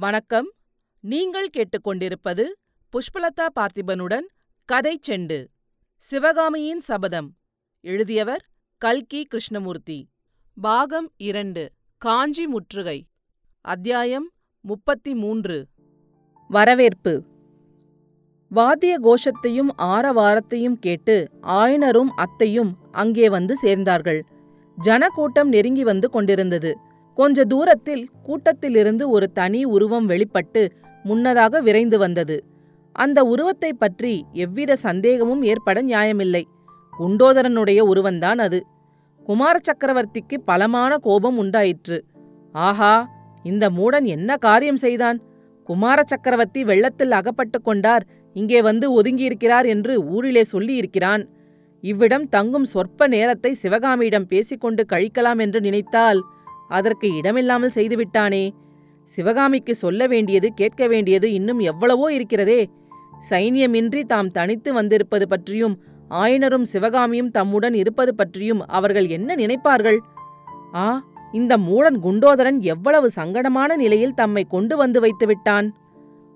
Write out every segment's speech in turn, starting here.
வணக்கம். நீங்கள் கேட்டுக்கொண்டிருப்பது புஷ்பலதா பார்த்திபனுடன் கதை செண்டு சிவகாமியின் சபதம். எழுதியவர் கல்கி கிருஷ்ணமூர்த்தி. பாகம் இரண்டு காஞ்சி முற்றுகை. அத்தியாயம் முப்பத்தி மூன்று வரவேற்பு. வாத்திய கோஷத்தையும் ஆரவாரத்தையும் கேட்டு ஆயனரும் அத்தையும் அங்கே வந்து சேர்ந்தார்கள். ஜனக்கூட்டம் நெருங்கி வந்து கொண்டிருந்தது. கொஞ்ச தூரத்தில் கூட்டத்திலிருந்து ஒரு தனி உருவம் வெளிப்பட்டு முன்னதாக விரைந்து வந்தது. அந்த உருவத்தைப் பற்றி எவ்வித சந்தேகமும் ஏற்பட நியாயமில்லை. குண்டோதரனுடைய உருவந்தான் அது. குமார சக்கரவர்த்திக்கு பலமான கோபம் உண்டாயிற்று. ஆஹா இந்த மூடன் என்ன காரியம் செய்தான்? குமார சக்கரவர்த்தி வெள்ளத்தில் அகப்பட்டு கொண்டார் இங்கே வந்து ஒதுங்கியிருக்கிறார் என்று ஊரிலே சொல்லியிருக்கிறான். இவ்விடம் தங்கும் சொற்ப நேரத்தை சிவகாமியிடம் பேசிக்கொண்டு கழிக்கலாம் என்று நினைத்தால் அதற்கு இடமில்லாமல் செய்துவிட்டானே. சிவகாமிக்கு சொல்ல வேண்டியது கேட்க வேண்டியது இன்னும் எவ்வளவோ இருக்கிறதே. சைன்யமின்றி தாம் தனித்து வந்திருப்பது பற்றியும் ஆயனரும் சிவகாமியும் தம்முடன் இருப்பது பற்றியும் அவர்கள் என்ன நினைப்பார்கள்? ஆ இந்த மூடன் குண்டோதரன் எவ்வளவு சங்கடமான நிலையில் தம்மை கொண்டு வந்து வைத்துவிட்டான்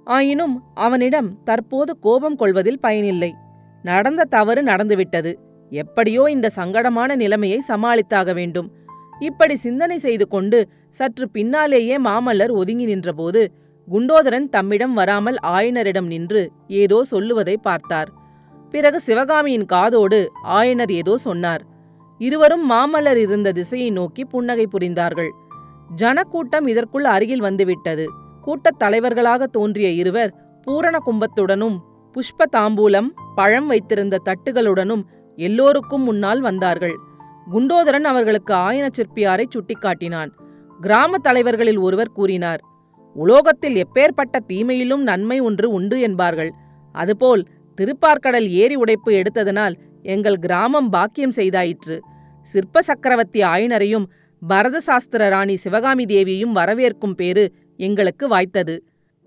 ஆயினும் அவனிடம் தற்போது கோபம் கொள்வதில் பயனில்லை. நடந்த தவறு நடந்துவிட்டது. எப்படியோ இந்த சங்கடமான நிலைமையை சமாளித்தாக வேண்டும். இப்படி சிந்தனை செய்து கொண்டு சற்று பின்னாலேயே மாமல்லர் ஒதுங்கி நின்றபோது குண்டோதரன் தம்மிடம் வராமல் ஆயனரிடம் நின்று ஏதோ சொல்லுவதை பார்த்தார். பிறகு சிவகாமியின் காதோடு ஆயனர் ஏதோ சொன்னார். இருவரும் மாமல்லர் இருந்த திசையை நோக்கி புன்னகை புரிந்தார்கள். ஜனக்கூட்டம் இதற்குள் அருகில் வந்துவிட்டது. கூட்டத் தலைவர்களாக தோன்றிய இருவர் பூரண கும்பத்துடனும் புஷ்ப தாம்பூலம் பழம் வைத்திருந்த தட்டுகளுடனும் எல்லோருக்கும் முன்னால் வந்தார்கள். குண்டோதரன் அவர்களுக்கு ஆயன சிற்பியாரை சுட்டிக்காட்டினான்? கிராம தலைவர்களில் ஒருவர் கூறினார் உலோகத்தில் எப்பேற்பட்ட தீமையிலும் நன்மை ஒன்று உண்டு என்பார்கள். அதுபோல் திருப்பார்க்கடல் ஏரி உடைப்பு எடுத்ததனால் எங்கள் கிராமம் பாக்கியம் செய்தாயிற்று. சிற்ப சக்கரவர்த்தி ஆயனரையும் பரத சாஸ்திர ராணி சிவகாமி தேவியையும் வரவேற்கும் பேரு எங்களுக்கு வாய்த்தது.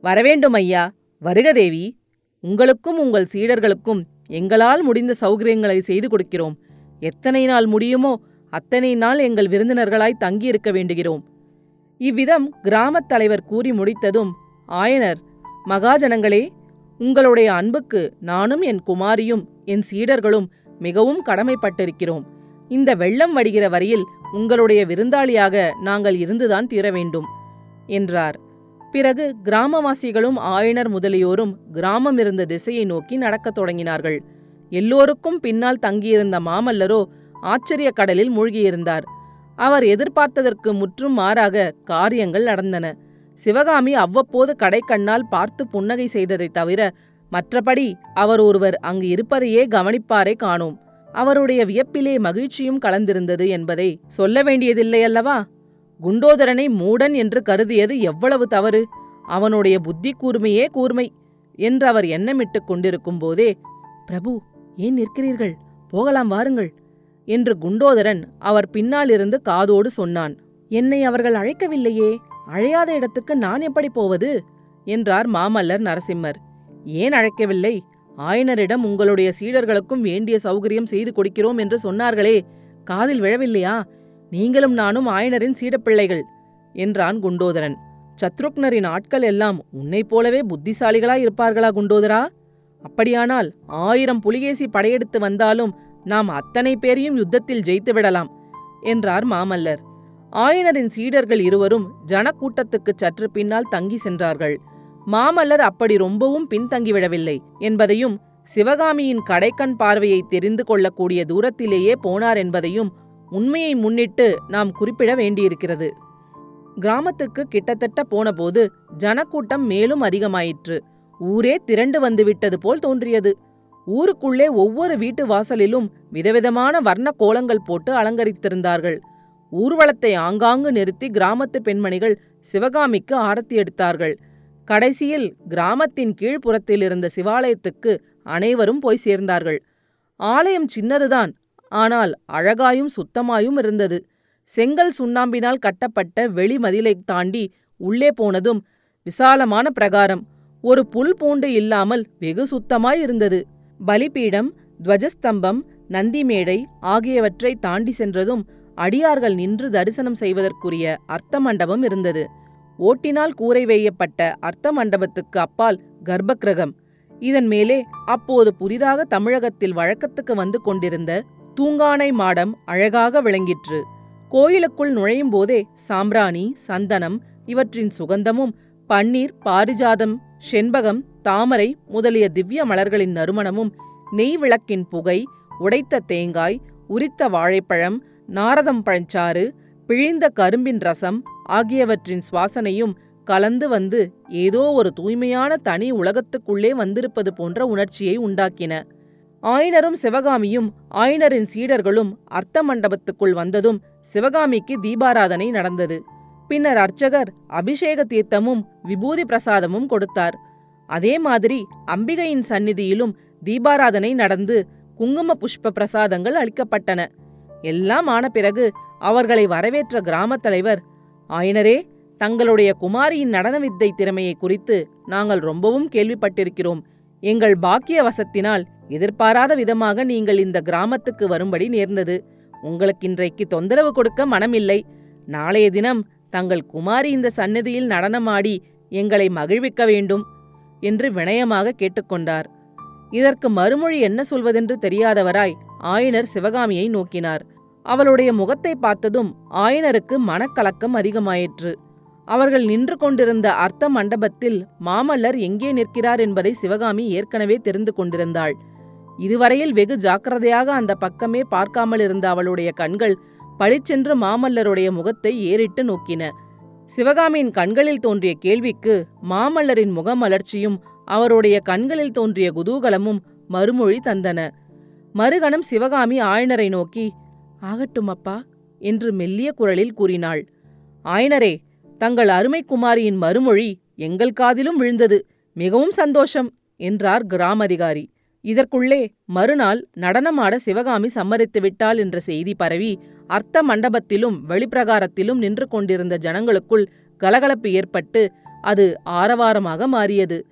வரவேண்டும் ஐயா. வருக தேவி. உங்களுக்கும் உங்கள் சீடர்களுக்கும் எங்களால் முடிந்த சௌகரியங்களை செய்து கொடுக்கிறோம். எத்தனை நாள் முடியுமோ அத்தனை நாள் எங்கள் விருந்தினர்களாய் தங்கியிருக்க வேண்டுகிறோம். இவ்விதம் கிராமத் தலைவர் கூறி முடித்ததும் ஆயனர் மகாஜனங்களே உங்களுடைய அன்புக்கு நானும் என் குமாரியும் என் சீடர்களும் மிகவும் கடமைப்பட்டிருக்கிறோம். இந்த வெள்ளம் வடிகிற வரையில் உங்களுடைய விருந்தாளியாக நாங்கள் இருந்துதான் தீர வேண்டும் என்றார். பிறகு கிராமவாசிகளும் ஆயனர் முதலியோரும் கிராமம் இருந்த திசையை நோக்கி நடக்கத் தொடங்கினார்கள். எல்லோருக்கும் பின்னால் தங்கியிருந்த மாமல்லரோ ஆச்சரிய கடலில் மூழ்கியிருந்தார். அவர் எதிர்பார்த்ததற்கு முற்றும் மாறாக காரியங்கள் நடந்தன. சிவகாமி அவ்வப்போது கடைக்கண்ணால் பார்த்து புன்னகை செய்ததைத் தவிர மற்றபடி அவர் ஒருவர் அங்கு இருப்பதையே கவனிப்பாரே காணோம். அவருடைய வியப்பிலே மகிழ்ச்சியும் கலந்திருந்தது என்பதை சொல்ல வேண்டியதில்லையல்லவா குண்டோதரனை மூடன் என்று கருதியது எவ்வளவு தவறு? அவனுடைய புத்தி கூர்மையே கூர்மை என்று அவர் எண்ணமிட்டுக் கொண்டிருக்கும் போதே பிரபு ஏன் நிற்கிறீர்கள்? போகலாம் வாருங்கள் என்று குண்டோதரன் அவர் பின்னாலிருந்து காதோடு சொன்னான். என்னை அவர்கள் அழைக்கவில்லையே அழையாத இடத்துக்கு நான் எப்படி போவது? என்றார் மாமல்லர் நரசிம்மர். ஏன் அழைக்கவில்லை? ஆயனரிடம் உங்களுடைய சீடர்களுக்கும் வேண்டிய சௌகரியம் செய்து கொடுக்கிறோம் என்று சொன்னார்களே காதில் விழவில்லையா? நீங்களும் நானும் ஆயனரின் சீடப்பிள்ளைகள் என்றான் குண்டோதரன். சத்ருக்னரின் ஆட்கள் எல்லாம் உன்னைப் போலவே புத்திசாலிகளாய் இருப்பார்களா குண்டோதரா? அப்படியானால் ஆயிரம் புலிகேசி படையெடுத்து வந்தாலும் நாம் அத்தனை பேரையும் யுத்தத்தில் ஜெயித்து விடலாம் என்றார் மாமல்லர். ஆயனரின் சீடர்கள் இருவரும் ஜனக்கூட்டத்துக்கு சற்று பின்னால் தங்கி சென்றார்கள். மாமல்லர் அப்படி ரொம்பவும் பின்தங்கிவிடவில்லை என்பதையும் சிவகாமியின் கடைக்கண் பார்வையை தெரிந்து கொள்ளக்கூடிய தூரத்திலேயே போனார் என்பதையும் உண்மையை முன்னிட்டு நாம் குறிப்பிட வேண்டியிருக்கிறது. கிராமத்துக்கு கிட்டத்தட்ட போனபோது ஜனக்கூட்டம் மேலும் அதிகமாயிற்று. ஊரே திரண்டு வந்துவிட்டது போல் தோன்றியது. ஊருக்குள்ளே ஒவ்வொரு வீட்டு வாசலிலும் விதவிதமான வர்ண கோலங்கள் போட்டு அலங்கரித்திருந்தார்கள். ஊர்வலத்தை ஆங்காங்கு நிறுத்தி கிராமத்து பெண்மணிகள் சிவகாமிக்கு ஆரத்தி எடுத்தார்கள். கடைசியில் கிராமத்தின் கீழ்ப்புறத்தில் இருந்த சிவாலயத்துக்கு அனைவரும் போய் சேர்ந்தார்கள். ஆலயம் சின்னதுதான் ஆனால் அழகாயும் சுத்தமாயும் இருந்தது. செங்கல் சுண்ணாம்பினால் கட்டப்பட்ட வெளிமதிலை தாண்டி உள்ளே போனதும் விசாலமான பிரகாரம். ஒரு புல் பூண்டு இல்லாமல் வெகு சுத்தமாய் இருந்தது. பலிபீடம் துவஜஸ்தம்பம் நந்திமேடை ஆகியவற்றை தாண்டி சென்றதும் அடியார்கள் நின்று தரிசனம் செய்வதற்குரிய அர்த்த மண்டபம் இருந்தது. ஓட்டினால் கூரை வேயப்பட்ட அர்த்த மண்டபத்துக்கு அப்பால் கர்ப்பகிரகம் இதன் மேலே அப்போது புதிதாக தமிழகத்தில் வழக்கத்துக்கு வந்து கொண்டிருந்த தூங்கானை மாடம் அழகாக விளங்கிற்று. கோயிலுக்குள் நுழையும் போதே சாம்பிராணி சந்தனம் இவற்றின் சுகந்தமும் பன்னீர் பாரிஜாதம் செண்பகம் தாமரை முதலிய திவ்ய மலர்களின் நறுமணமும் நெய் விளக்கின் புகை உடைத்த தேங்காய் உரித்த வாழைப்பழம் நாரதம் பழச்சாறு பிழிந்த கரும்பின் ரசம் ஆகியவற்றின் சுவாசனையும் கலந்து வந்து ஏதோ ஒரு தூய்மையான தனி உலகத்துக்குள்ளே வந்திருப்பது போன்ற உணர்ச்சியை உண்டாக்கின. ஆயனரும் சிவகாமியும் ஆயனரின் சீடர்களும் அர்த்த மண்டபத்துக்குள் வந்ததும் சிவகாமிக்கு தீபாராதனை நடந்தது. பின்னர் அர்ச்சகர் அபிஷேக தீர்த்தமும் விபூதி பிரசாதமும் கொடுத்தார். அதே மாதிரி அம்பிகையின் சந்நிதியிலும் தீபாராதனை நடந்து குங்கும புஷ்ப பிரசாதங்கள் அளிக்கப்பட்டன. எல்லாம் ஆன பிறகு அவர்களை வரவேற்ற கிராமத் தலைவர் ஆயனரே தங்களுடைய குமாரியின் நடன வித்தை திறமையை குறித்து நாங்கள் ரொம்பவும் கேள்விப்பட்டிருக்கிறோம். எங்கள் பாக்கிய வசத்தினால் எதிர்பாராத விதமாக நீங்கள் இந்த கிராமத்துக்கு வரும்படி நேர்ந்தது. உங்களுக்கு இன்றைக்கு தொந்தரவு கொடுக்க மனமில்லை. நாளைய தினம் தங்கள் குமாரி இந்த சந்நிதியில் நடனமாடி எங்களை மகிழ்விக்க வேண்டும் என்று வினயமாக கேட்டுக்கொண்டார். இதற்கு மறுமொழி என்ன சொல்வதென்று தெரியாதவராய் ஆயனர் சிவகாமியை நோக்கினார். அவளுடைய முகத்தை பார்த்ததும் ஆயனருக்கு மனக்கலக்கம் அதிகமாயிற்று. அவர்கள் நின்று கொண்டிருந்த அர்த்த மண்டபத்தில் மாமல்லர் எங்கே நிற்கிறார் என்பதை சிவகாமி ஏற்கனவே தெரிந்து கொண்டிருந்தாள். இதுவரையில் வெகு ஜாக்கிரதையாக அந்த பக்கமே பார்க்காமல் இருந்த அவளுடைய கண்கள் பளிச்சென்று மாமல்லருடைய முகத்தை ஏறிட்டு நோக்கின. சிவகாமியின் கண்களில் தோன்றிய கேள்விக்கு மாமல்லரின் முகமலர்ச்சியும் அவருடைய கண்களில் தோன்றிய குதூகலமும் மறுமொழி தந்தன. மறுகணம் சிவகாமி ஆயனரை நோக்கி ஆகட்டும் அப்பா என்று மெல்லிய குரலில் கூறினாள். ஆயனரே தங்கள் அருமை குமாரியின் மறுமொழி எங்கள் காதிலும் விழுந்தது. மிகவும் சந்தோஷம் என்றார் கிராமதிகாரி. இதற்குள்ளே மறுநாள் நடனமாட சிவகாமி சம்மதித்து விட்டாள் என்ற செய்தி பரவி அர்த்த மண்டபத்திலும் வெளிப்பிரகாரத்திலும் நின்று கொண்டிருந்த ஜனங்களுக்குள் கலகலப்பு ஏற்பட்டு அது ஆரவாரமாக மாறியது.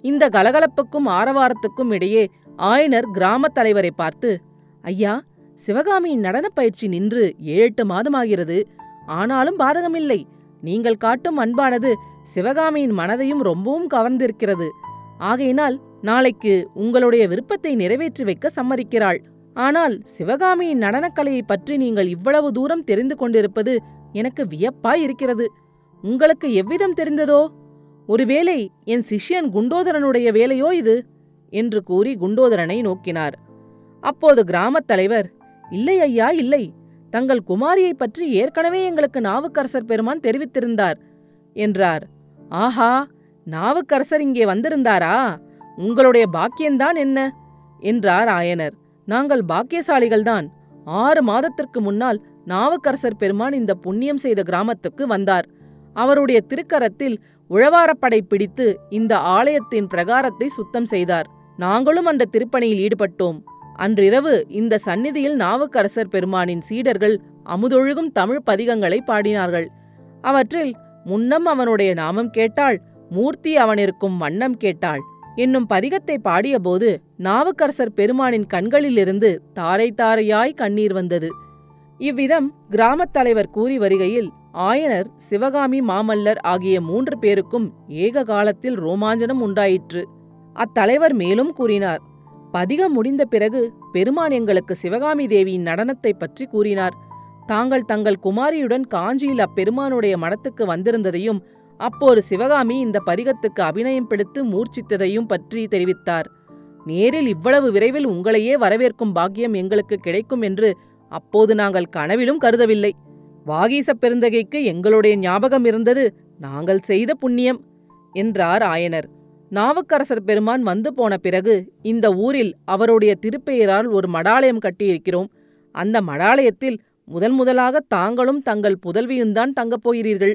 இந்த கலகலப்புக்கும் ஆரவாரத்துக்கும் இடையே ஆயனர் கிராமத் தலைவரை பார்த்து ஐயா சிவகாமியின் நடனப் பயிற்சி நின்று ஏழெட்டு மாதமாகிறது. ஆனாலும் பாதகமில்லை. நீங்கள் காட்டும் அன்பானது சிவகாமியின் மனதையும் ரொம்பவும் கவர்ந்திருக்கிறது. ஆகையினால் நாளைக்கு உங்களுடைய விருப்பத்தை நிறைவேற்றி வைக்க சம்மதிக்கிறாள். ஆனால் சிவகாமியின் நடனக்கலையை பற்றி நீங்கள் இவ்வளவு தூரம் தெரிந்து கொண்டிருப்பது எனக்கு வியப்பாய் இருக்கிறது உங்களுக்கு எவ்விதம் தெரிந்ததோ? ஒருவேளை என் சிஷ்யன் குண்டோதரனுடைய வேலையோ இது? என்று கூறி குண்டோதரனை நோக்கினார். அப்போது கிராமத் தலைவர் இல்லை ஐயா இல்லை. தங்கள் குமாரியைப் பற்றி ஏற்கனவே எங்களுக்கு நாவுக்கரசர் பெருமான் தெரிவித்திருந்தார் என்றார். ஆஹா! நாவுக்கரசர் இங்கே வந்திருந்தாரா? உங்களுடைய பாக்கியந்தான் என்ன? என்றார் ஆயனர். நாங்கள் பாக்கியசாலிகள்தான். ஆறு மாதத்திற்கு முன்னால் நாவுக்கரசர் பெருமான் இந்த புண்ணியம் செய்த கிராமத்துக்கு வந்தார். அவருடைய திருக்கரத்தில் உழவாரப்படை பிடித்து இந்த ஆலயத்தின் பிரகாரத்தை சுத்தம் செய்தார். நாங்களும் அந்த திருப்பணியில் ஈடுபட்டோம். அன்றிரவு இந்த சந்நிதியில் நாவுக்கரசர் பெருமானின் சீடர்கள் அமுதொழுகும் தமிழ் பதிகங்களை பாடினார்கள். அவற்றில் முன்னம் அவனுடைய நாமம் கேட்டாள் மூர்த்தி அவனிருக்கும் வண்ணம் கேட்டாள். என்னும் பதிகத்தை பாடியபோது நாவுக்கரசர் பெருமானின் கண்களிலிருந்து தாரை தாரையாய் கண்ணீர் வந்தது. இவ்விதம் கிராமத் தலைவர் கூறி வருகையில் ஆயனர் சிவகாமி மாமல்லர் ஆகிய மூன்று பேருக்கும் ஏக காலத்தில் ரோமாஞ்சனம் உண்டாயிற்று. அத்தலைவர் மேலும் கூறினார் பதிகம் முடிந்த பிறகு பெருமான் எங்களுக்கு சிவகாமி தேவியின் நடனத்தைப் பற்றி கூறினார். தாங்கள் தங்கள் குமாரியுடன் காஞ்சியில் அப்பெருமானுடைய மடத்துக்கு வந்திருந்ததையும் அப்போது சிவகாமி இந்த பதிகத்துக்கு அபிநயம் பிடித்து மூர்ச்சித்ததையும் பற்றி தெரிவித்தார். நேரில் இவ்வளவு விரைவில் உங்களையே வரவேற்கும் பாக்கியம் எங்களுக்கு கிடைக்கும் என்று அப்போது நாங்கள் கனவிலும் கருதவில்லை. வாகீச பெருந்தகைக்கு எங்களுடைய ஞாபகம் இருந்தது நாங்கள் செய்த புண்ணியம் என்றார் ஆயனர். நாவுக்கரசர் பெருமான் வந்து போன பிறகு இந்த ஊரில் அவருடைய திருப்பெயரால் ஒரு மடாலயம் கட்டியிருக்கிறோம். அந்த மடாலயத்தில் முதன் முதலாக தாங்களும் தங்கள் புதல்வியும்தான் தங்கப் போகிறீர்கள்.